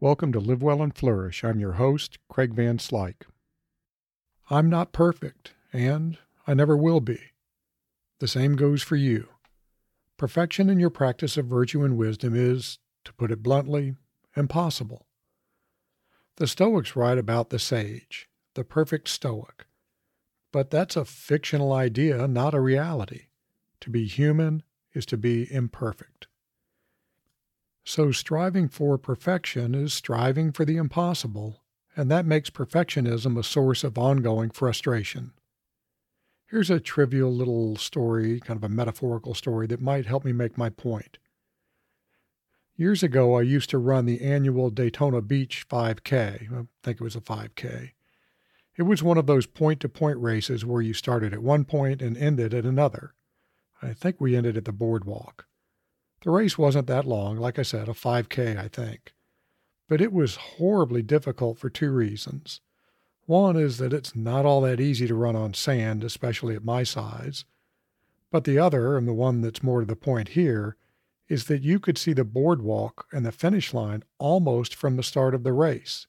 Welcome to Live Well and Flourish. I'm your host, Craig Van Slyke. I'm not perfect, and I never will be. The same goes for you. Perfection in your practice of virtue and wisdom is, to put it bluntly, impossible. The Stoics write about the sage, the perfect Stoic. But that's a fictional idea, not a reality. To be human is to be imperfect. So, striving for perfection is striving for the impossible, and that makes perfectionism a source of ongoing frustration. Here's a trivial little story, kind of a metaphorical story, that might help me make my point. Years ago, I used to run the annual Daytona Beach 5K. I think it was a 5K. It was one of those point to point races where you started at one point and ended at another. I think we ended at the boardwalk. The race wasn't that long, like I said, a 5K, I think. But it was horribly difficult for two reasons. One is that it's not all that easy to run on sand, especially at my size. But the other, and the one that's more to the point here, is that you could see the boardwalk and the finish line almost from the start of the race.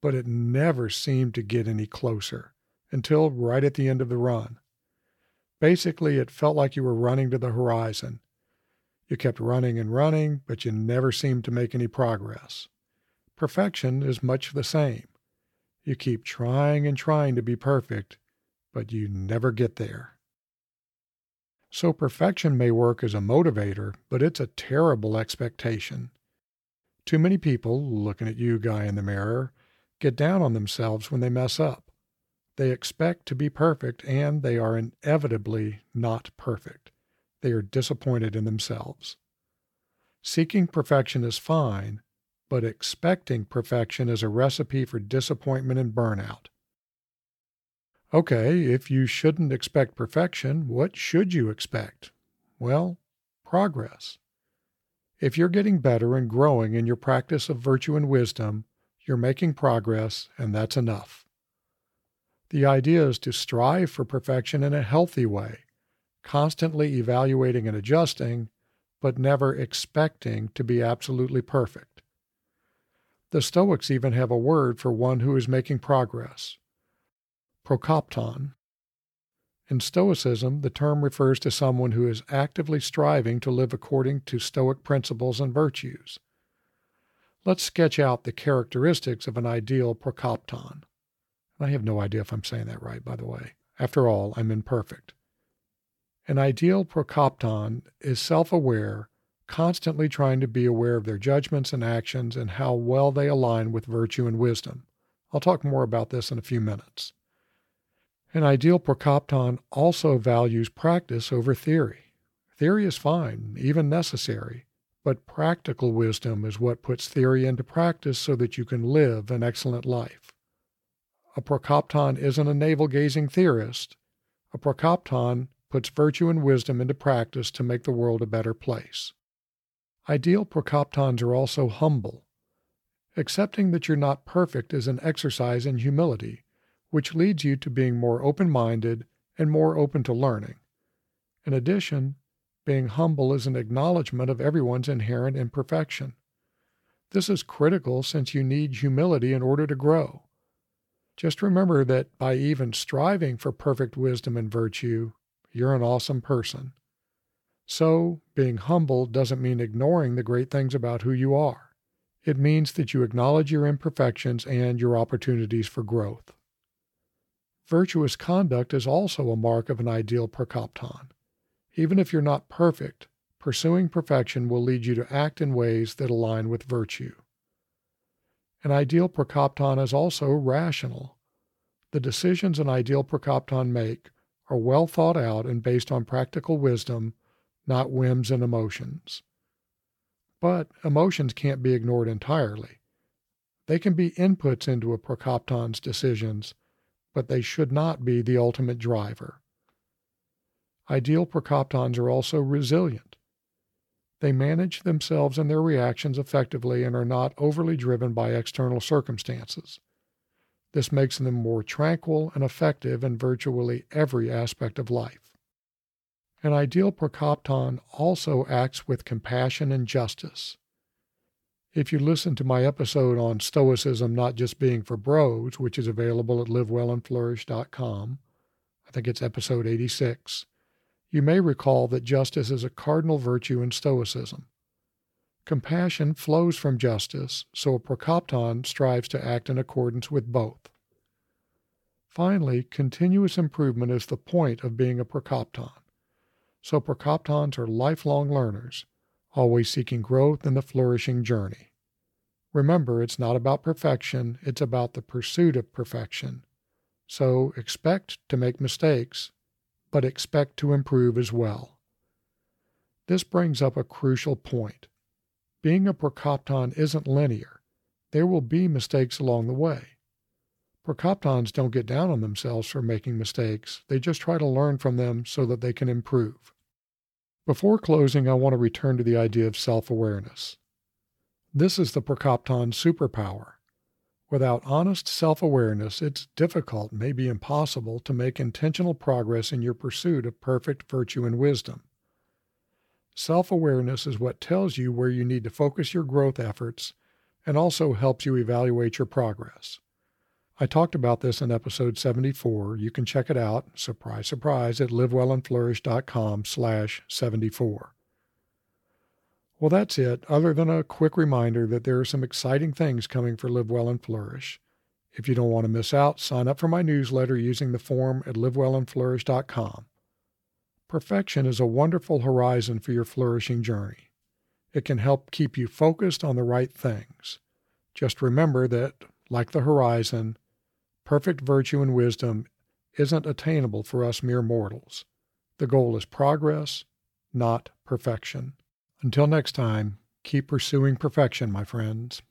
But it never seemed to get any closer until right at the end of the run. Basically, it felt like you were running to the horizon, you kept running and running, but you never seemed to make any progress. Perfection is much the same. You keep trying and trying to be perfect, but you never get there. So, perfection may work as a motivator, but it's a terrible expectation. Too many people, looking at you, guy in the mirror, get down on themselves when they mess up. They expect to be perfect, and they are inevitably not perfect they are disappointed in themselves. Seeking perfection is fine, but expecting perfection is a recipe for disappointment and burnout. Okay, if you shouldn't expect perfection, what should you expect? Well, progress. If you're getting better and growing in your practice of virtue and wisdom, you're making progress, and that's enough. The idea is to strive for perfection in a healthy way, constantly evaluating and adjusting, but never expecting to be absolutely perfect. The Stoics even have a word for one who is making progress prokopton. In Stoicism, the term refers to someone who is actively striving to live according to Stoic principles and virtues. Let's sketch out the characteristics of an ideal prokopton. I have no idea if I'm saying that right, by the way. After all, I'm imperfect. An ideal prokopton is self aware, constantly trying to be aware of their judgments and actions and how well they align with virtue and wisdom. I'll talk more about this in a few minutes. An ideal prokopton also values practice over theory. Theory is fine, even necessary, but practical wisdom is what puts theory into practice so that you can live an excellent life. A prokopton isn't a navel gazing theorist. A prokopton puts virtue and wisdom into practice to make the world a better place. Ideal prokoptons are also humble. Accepting that you're not perfect is an exercise in humility, which leads you to being more open minded and more open to learning. In addition, being humble is an acknowledgement of everyone's inherent imperfection. This is critical since you need humility in order to grow. Just remember that by even striving for perfect wisdom and virtue, you're an awesome person. So, being humble doesn't mean ignoring the great things about who you are. It means that you acknowledge your imperfections and your opportunities for growth. Virtuous conduct is also a mark of an ideal prokopton. Even if you're not perfect, pursuing perfection will lead you to act in ways that align with virtue. An ideal prokopton is also rational. The decisions an ideal prokopton make are well thought out and based on practical wisdom, not whims and emotions. But emotions can't be ignored entirely. They can be inputs into a Prokopton's decisions, but they should not be the ultimate driver. Ideal Prokoptons are also resilient. They manage themselves and their reactions effectively and are not overly driven by external circumstances. This makes them more tranquil and effective in virtually every aspect of life. An ideal Prokopton also acts with compassion and justice. If you listen to my episode on Stoicism not just being for bros, which is available at livewellandflourish.com, I think it's episode 86, you may recall that justice is a cardinal virtue in Stoicism. Compassion flows from justice, so a prokopton strives to act in accordance with both. Finally, continuous improvement is the point of being a prokopton. So prokoptons are lifelong learners, always seeking growth in the flourishing journey. Remember, it's not about perfection, it's about the pursuit of perfection. So expect to make mistakes, but expect to improve as well. This brings up a crucial point. Being a prokopton isn't linear. There will be mistakes along the way. Prokoptons don't get down on themselves for making mistakes, they just try to learn from them so that they can improve. Before closing, I want to return to the idea of self awareness. This is the Prokopton superpower. Without honest self awareness, it's difficult, maybe impossible, to make intentional progress in your pursuit of perfect virtue and wisdom. Self awareness is what tells you where you need to focus your growth efforts and also helps you evaluate your progress. I talked about this in episode 74. You can check it out, surprise, surprise, at livewellandflourish.com slash 74. Well, that's it, other than a quick reminder that there are some exciting things coming for Live Well and Flourish. If you don't want to miss out, sign up for my newsletter using the form at livewellandflourish.com. Perfection is a wonderful horizon for your flourishing journey. It can help keep you focused on the right things. Just remember that, like the horizon, Perfect virtue and wisdom isn't attainable for us mere mortals. The goal is progress, not perfection. Until next time, keep pursuing perfection, my friends.